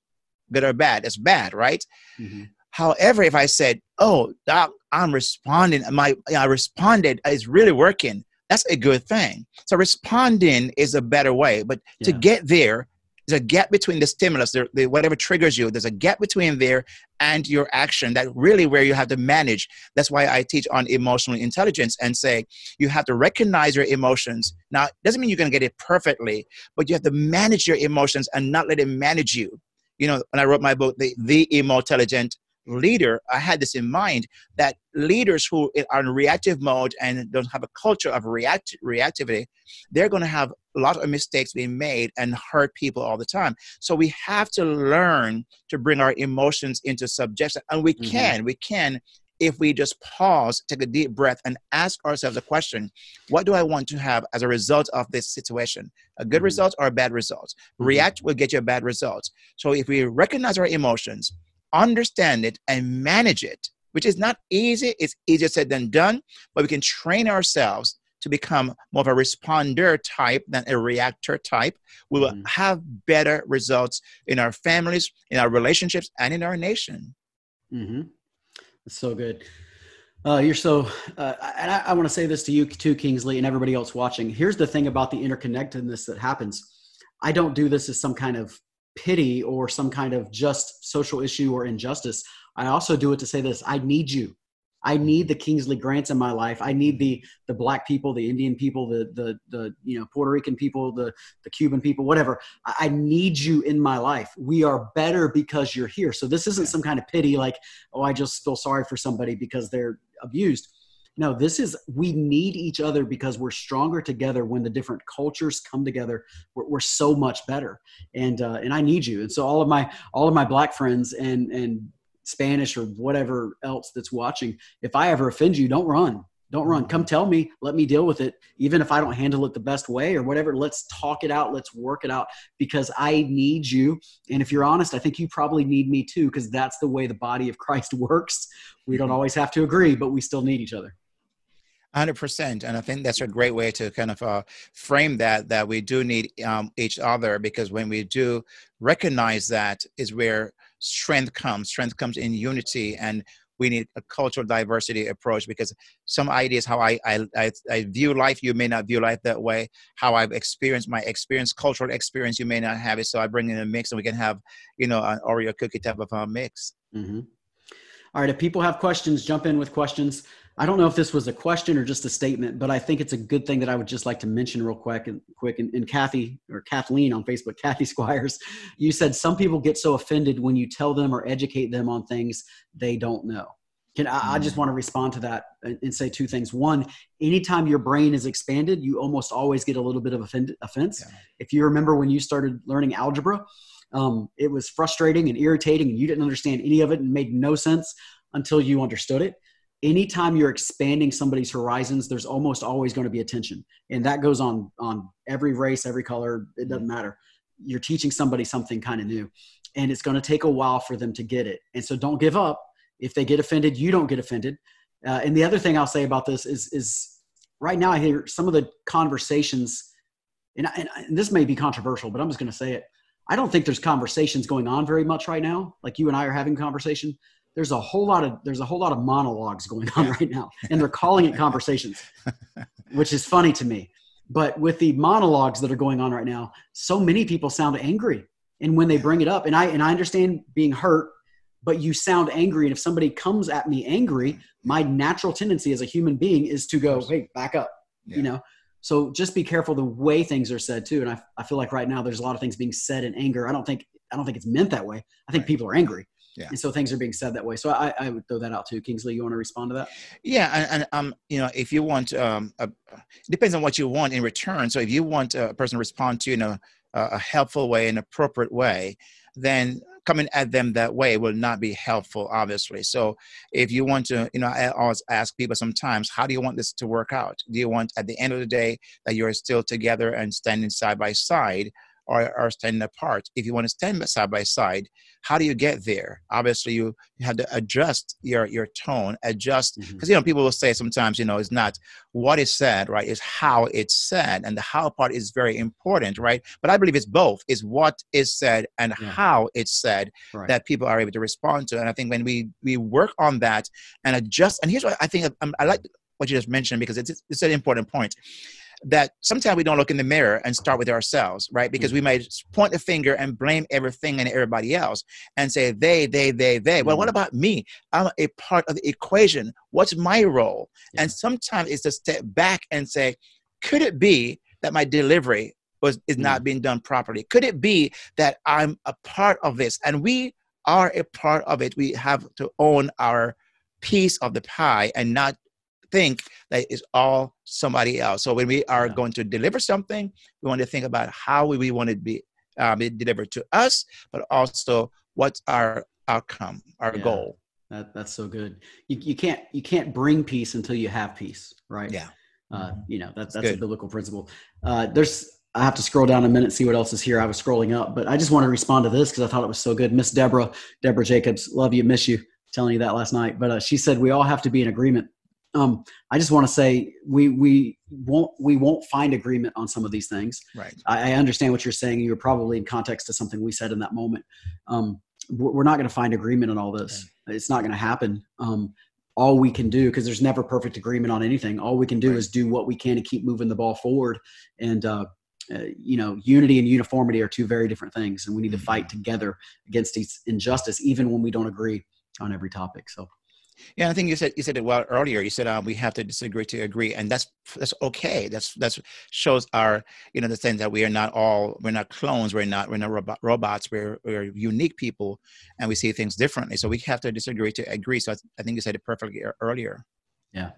Good or bad? It's bad, right? Mm-hmm. However, if I said, "Oh, doc, I'm responding," my I responded, it's really working. That's a good thing. So responding is a better way, but yeah. to get there, there's a gap between the stimulus, the, the, whatever triggers you. There's a gap between there and your action. That really where you have to manage. That's why I teach on emotional intelligence and say you have to recognize your emotions. Now, doesn't mean you're going to get it perfectly, but you have to manage your emotions and not let it manage you. You know, when I wrote my book, the the intelligent leader, I had this in mind that leaders who are in reactive mode and don't have a culture of react reactivity, they're going to have a lot of mistakes being made and hurt people all the time. So we have to learn to bring our emotions into subjection, and we mm-hmm. can, we can if we just pause, take a deep breath, and ask ourselves a question What do I want to have as a result of this situation? A good mm-hmm. result or a bad result? Mm-hmm. React will get you a bad result. So if we recognize our emotions, understand it, and manage it, which is not easy, it's easier said than done, but we can train ourselves to become more of a responder type than a reactor type, we will mm-hmm. have better results in our families, in our relationships, and in our nation. Mm-hmm. That's so good. Uh, you're so, uh, and I, I want to say this to you too, Kingsley, and everybody else watching. Here's the thing about the interconnectedness that happens. I don't do this as some kind of pity or some kind of just social issue or injustice. I also do it to say this I need you. I need the Kingsley Grants in my life. I need the the black people, the Indian people, the the the you know Puerto Rican people, the the Cuban people, whatever. I need you in my life. We are better because you're here. So this isn't some kind of pity like, oh, I just feel sorry for somebody because they're abused. No, this is we need each other because we're stronger together when the different cultures come together. We're, we're so much better, and uh, and I need you. And so all of my all of my black friends and and Spanish or whatever else that's watching, if I ever offend you, don't run. Don't run. Come tell me. Let me deal with it. Even if I don't handle it the best way or whatever, let's talk it out. Let's work it out because I need you. And if you're honest, I think you probably need me too because that's the way the body of Christ works. We don't mm-hmm. always have to agree, but we still need each other. 100% and i think that's a great way to kind of uh, frame that that we do need um, each other because when we do recognize that is where strength comes. Strength comes in unity, and we need a cultural diversity approach because some ideas how I, I, I, I, view life you may not view life that way how i've experienced my experience cultural experience you may not have it so i bring in a mix and we can have you know an oreo cookie type of a mix mm-hmm. All right if people have questions jump in with questions I don't know if this was a question or just a statement, but I think it's a good thing that I would just like to mention real quick and quick. And, and, Kathy or Kathleen on Facebook, Kathy Squires, you said some people get so offended when you tell them or educate them on things they don't know. Can I, I just mm. want to respond to that and, and, say two things. One, anytime your brain is expanded, you almost always get a little bit of offend, offense. Yeah. If you remember when you started learning algebra, um, it was frustrating and irritating, and you didn't understand any of it and made no sense until you understood it anytime you're expanding somebody's horizons there's almost always going to be attention. And that goes on on every race every color it doesn't matter. You're teaching somebody something kind of new and it's going to take a while for them to get it. And so don't give up. If they get offended you don't get offended. Uh, and the other thing i'll say about this is is right now i hear some of the conversations and, and, and this may be controversial but i'm just going to say it. I don't think there's conversations going on very much right now. Like you and i are having conversation there's a whole lot of there's a whole lot of monologues going on right now and they're calling it conversations which is funny to me. But with the monologues that are going on right now so many people sound angry and when they bring it up and i and i understand being hurt but you sound angry and if somebody comes at me angry my natural tendency as a human being is to go hey back up yeah. you know? So just be careful the way things are said too and I, I feel like right now there's a lot of things being said in anger. I don't think i don't think it's meant that way. I think people are angry yeah. And so things are being said that way. So I, I would throw that out too. Kingsley, you want to respond to that? Yeah. And, and um, you know, if you want, um, a, it depends on what you want in return. So if you want a person to respond to you in a, a helpful way, an appropriate way, then coming at them that way will not be helpful, obviously. So if you want to, you know, I always ask people sometimes, how do you want this to work out? Do you want at the end of the day that you're still together and standing side by side? Or are standing apart. If you want to stand side by side, how do you get there? Obviously, you, you have to adjust your your tone, adjust because mm-hmm. you know people will say sometimes you know it's not what is said, right? It's how it's said, and the how part is very important, right? But I believe it's both: is what is said and yeah. how it's said right. that people are able to respond to. And I think when we we work on that and adjust, and here's what I think I, I like what you just mentioned because it's it's an important point that sometimes we don't look in the mirror and start with ourselves, right? Because we might point the finger and blame everything and everybody else and say, they, they, they, they. Well, what mm. about me? I'm a part of the equation. What's my role? Yeah. And sometimes it's to step back and say, could it be that my delivery was is not mm. being done properly? Could it be that I'm a part of this? And we are a part of it. We have to own our piece of the pie and not think that it's all somebody else. So when we are yeah. going to deliver something, we want to think about how we want it to be, be delivered to us, but also what's our outcome, our yeah. goal. That, that's so good. You, you can't you can't bring peace until you have peace, right? Yeah. Uh, you know that, that's a biblical principle. Uh, there's I have to scroll down a minute see what else is here. I was scrolling up, but I just want to respond to this because I thought it was so good. Miss Deborah, Deborah Jacobs, love you, miss you. Telling you that last night, but uh, she said we all have to be in agreement. Um, I just want to say we we won't we won't find agreement on some of these things. Right. I, I understand what you're saying. You're probably in context to something we said in that moment. Um, we're not going to find agreement on all this. Okay. It's not going to happen. Um, all we can do because there's never perfect agreement on anything all we can do right. is do what we can to keep moving the ball forward and uh, uh, you know unity and uniformity are two very different things and we need to fight mm-hmm. together against injustice even when we don't agree on every topic so yeah, I think you said you said it well earlier. You said uh, we have to disagree to agree, and that's that's okay. That's that's shows our you know the sense that we are not all we're not clones. We're not we're not robot, robots. We're we're unique people, and we see things differently. So we have to disagree to agree. So I, I think you said it perfectly earlier. Yeah.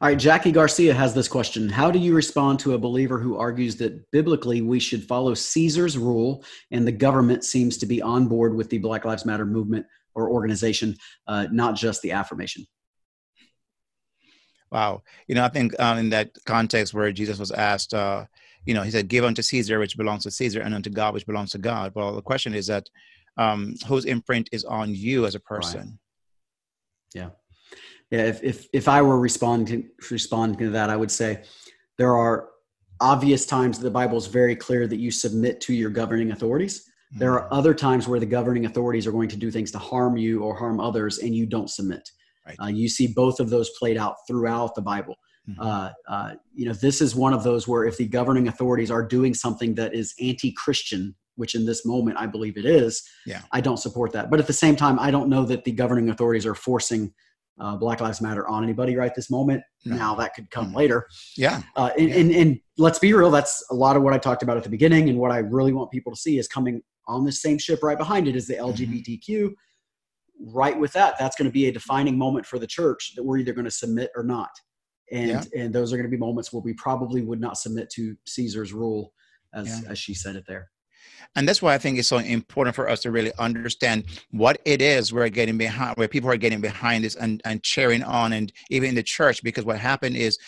All right, Jackie Garcia has this question. How do you respond to a believer who argues that biblically we should follow Caesar's rule and the government seems to be on board with the Black Lives Matter movement or organization, uh, not just the affirmation. Wow. You know, I think um, in that context where Jesus was asked, uh, you know, he said, give unto Caesar which belongs to Caesar and unto God which belongs to God. Well, the question is that um, whose imprint is on you as a person? Right. Yeah. Yeah. If, if, if I were responding, responding to that, I would say there are obvious times the Bible is very clear that you submit to your governing authorities. There are other times where the governing authorities are going to do things to harm you or harm others, and you don't submit. Right. Uh, you see both of those played out throughout the Bible. Mm-hmm. Uh, uh, you know, this is one of those where if the governing authorities are doing something that is anti-Christian, which in this moment I believe it is, yeah. I don't support that. But at the same time, I don't know that the governing authorities are forcing uh, Black Lives Matter on anybody right this moment. No. Now that could come mm-hmm. later. Yeah. Uh, and, yeah. And, and let's be real, that's a lot of what I talked about at the beginning, and what I really want people to see is coming on the same ship right behind it is the LGBTQ. Mm-hmm. Right with that, that's going to be a defining moment for the church that we're either going to submit or not. And yeah. and those are going to be moments where we probably would not submit to Caesar's rule as yeah. as she said it there. And that's why I think it's so important for us to really understand what it is we're getting behind, where people are getting behind this and, and cheering on, and even in the church, because what happened is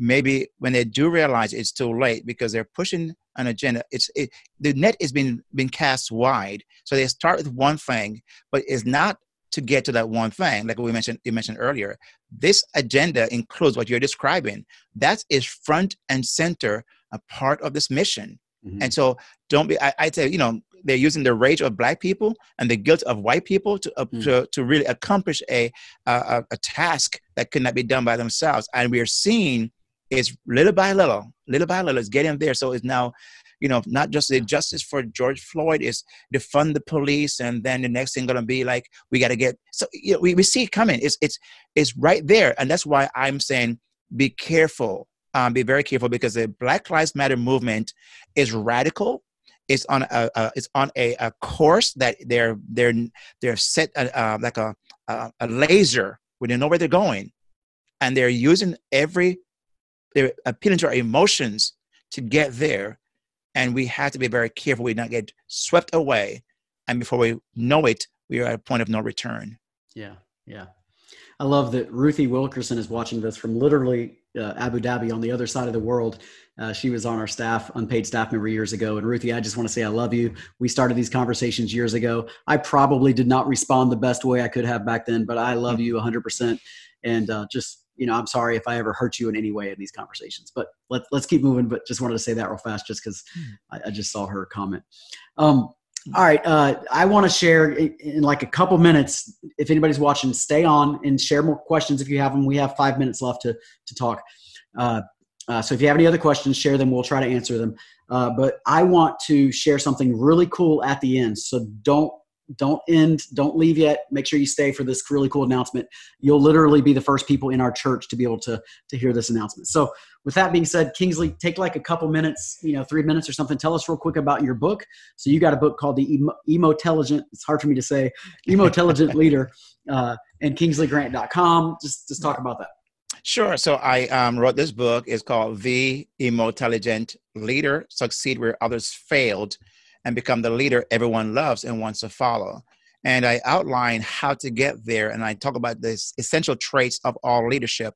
maybe when they do realize it's too late because they're pushing an agenda it's it, the net is being been cast wide. So they start with one thing but it's not to get to that one thing like we mentioned you mentioned earlier. This agenda includes what you're describing. That is front and center a part of this mission. Mm-hmm. and so don't be I, i'd say you know they're using the rage of black people and the guilt of white people to uh, mm. to, to really accomplish a, a a task that could not be done by themselves. And we are seeing it's little by little, little by little, it's getting there. So it's now, you know, not just the justice for George Floyd is defund the police, and then the next thing gonna be like we got to get. So you know, we, we see it coming. It's it's it's right there, and that's why I'm saying be careful, um, be very careful because the Black Lives Matter movement is radical. It's on a, a it's on a, a course that they're they're they're set uh, uh, like a, a a laser where they know where they're going, and they're using every appealing to our emotions to get there. And we have to be very careful we not get swept away. And before we know it, we are at a point of no return. Yeah, yeah. I love that Ruthie Wilkerson is watching this from literally uh, Abu Dhabi on the other side of the world. Uh, she was on our staff, unpaid staff member years ago. And Ruthie, I just want to say I love you. We started these conversations years ago. I probably did not respond the best way I could have back then, but I love you 100%. And uh, just you know, I'm sorry if I ever hurt you in any way in these conversations. But let's let's keep moving. But just wanted to say that real fast, just because hmm. I, I, just saw her comment. Um, all right, uh, I want to share in, in, like a couple minutes. If anybody's watching, stay on and share more questions if you have them. We have five minutes left to to talk. Uh, uh, so if you have any other questions, share them. We'll try to answer them. Uh, but I want to share something really cool at the end. So don't don't end, don't leave yet. Make sure you stay for this really cool announcement. You'll literally be the first people in our church to be able to, to hear this announcement. So, with that being said, Kingsley, take like a couple minutes, you know, three minutes or something. Tell us real quick about your book. So, you got a book called The Emo, Emotelligent, it's hard for me to say, Emotelligent Leader, uh, and KingsleyGrant.com. Just, just talk about that. Sure. So I um, wrote this book. It's called The Emotelligent Leader Succeed Where Others Failed and become the leader everyone loves and wants to follow. and I outline how to get there. And I talk about the essential traits of all leadership.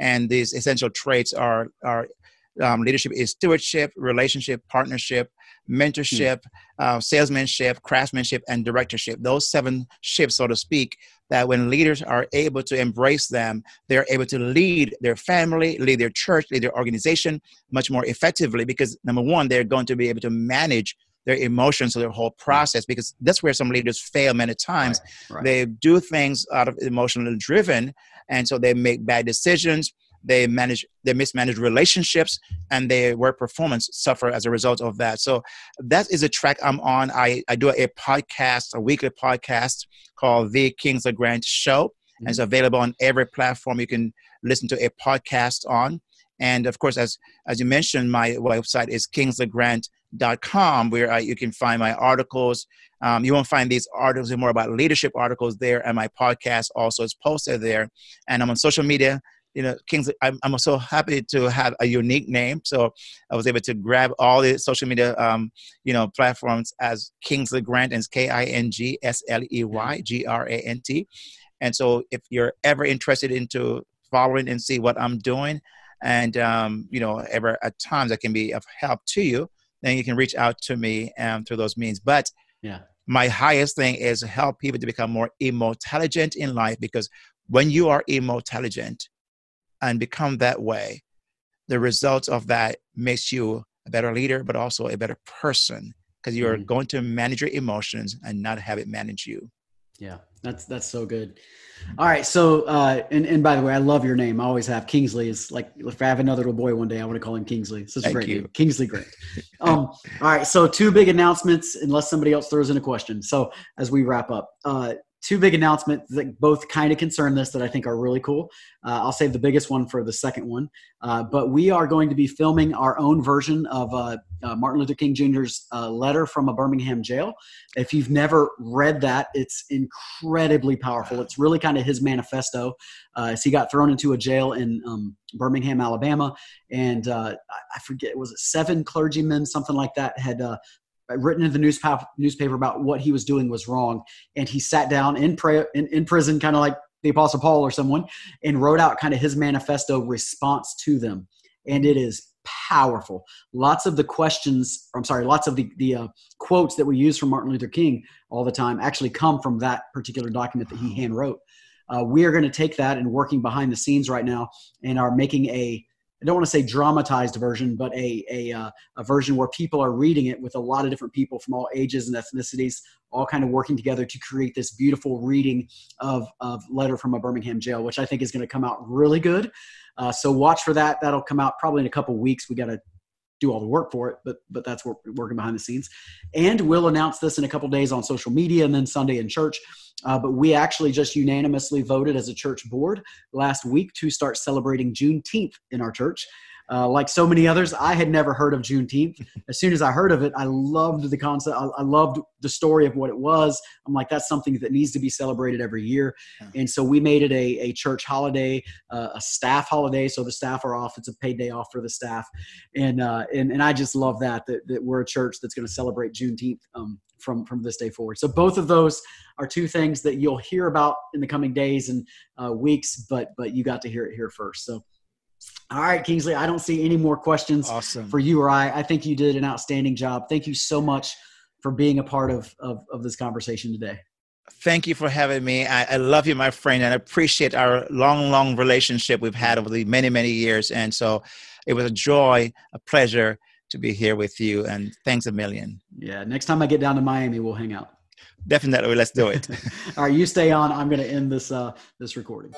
And these essential traits are, are um, leadership is stewardship, relationship, partnership, mentorship, mm. uh, salesmanship, craftsmanship, and directorship. Those seven ships, so to speak, that when leaders are able to embrace them, they're able to lead their family, lead their church, lead their organization much more effectively because number one, they're going to be able to manage their emotions or their whole process because that's where some leaders fail many times. Right, right. They do things out of emotionally driven, and so they make bad decisions they manage they mismanage relationships and their work performance suffer as a result of that so that is a track i'm on i, I do a podcast a weekly podcast called the Kingsley Grant show mm-hmm. and it's available on every platform you can listen to a podcast on and of course as as you mentioned my website is kingsleygrant.com where I, you can find my articles um, you won't find these articles and more about leadership articles there and my podcast also is posted there and i'm on social media you know, Kingsley, I'm, I'm so happy to have a unique name. So I was able to grab all the social media, um, you know, platforms as Kingsley Grant and K-I-N-G-S-L-E-Y-G-R-A-N-T. And so if you're ever interested into following and see what I'm doing and, um, you know, ever at times I can be of help to you, then you can reach out to me um, through those means. But yeah my highest thing is help people to become more intelligent in life because when you are intelligent and become that way, the result of that makes you a better leader, but also a better person because you're mm-hmm. going to manage your emotions and not have it manage you. Yeah, that's that's so good. All right, so uh, and and by the way, I love your name. I always have Kingsley. Is like if I have another little boy one day, I want to call him Kingsley. Such a great you. name, Kingsley Grant. Um, all right, so two big announcements, unless somebody else throws in a question. So as we wrap up, uh, two big announcements that both kind of concern this that I think are really cool. Uh, I'll save the biggest one for the second one. Uh, but we are going to be filming our own version of uh, uh Martin Luther King Jr.'s uh, letter from a Birmingham jail. If you've never read that, it's incredibly powerful. It's really kind of his manifesto. Uh, as he got thrown into a jail in um, Birmingham, Alabama, and I forget was it seven clergymen, something like that, had written in the newspaper about what he was doing was wrong, and he sat down in prayer in, in prison, kind of like the Apostle Paul or someone, and wrote out kind of his manifesto response to them, and it is powerful. Lots of the questions, I'm sorry, lots of the the uh, quotes that we use from Martin Luther King all the time actually come from that particular document that he hand wrote. Uh, we are going to take that and working behind the scenes right now and are making a I don't want to say dramatized version, but a, a, uh, a version where people are reading it with a lot of different people from all ages and ethnicities, all kind of working together to create this beautiful reading of, of Letter from a Birmingham Jail, which I think is going to come out really good. Uh, so watch for that. That'll come out probably in a couple weeks. We got to do all the work for it, but but that's what we're working behind the scenes. And we'll announce this in a couple days on social media and then Sunday in church. Uh, but we actually just unanimously voted as a church board last week to start celebrating Juneteenth in our church. Uh, like so many others, I had never heard of Juneteenth. As soon as I heard of it, I loved the concept. I, I, loved the story of what it was. I'm like, that's something that needs to be celebrated every year. And so we made it a, a church holiday, uh, a staff holiday. So the staff are off. It's a paid day off for the staff. And, uh, and, and I just love that, that, that we're a church that's going to celebrate Juneteenth um, from from this day forward. So both of those are two things that you'll hear about in the coming days and uh, weeks, but but you got to hear it here first. So. All right, Kingsley, I don't see any more questions awesome. for you or I. I think you did an outstanding job. Thank you so much for being a part of, of, of this conversation today. Thank you for having me. I, I, love you, my friend, and I appreciate our long, long relationship we've had over the many, many years. And so it was a joy, a pleasure to be here with you. And thanks a million. Yeah. Next time I get down to Miami, we'll hang out. Definitely. Let's do it. All right. You stay on. I'm going to end this, uh, this recording.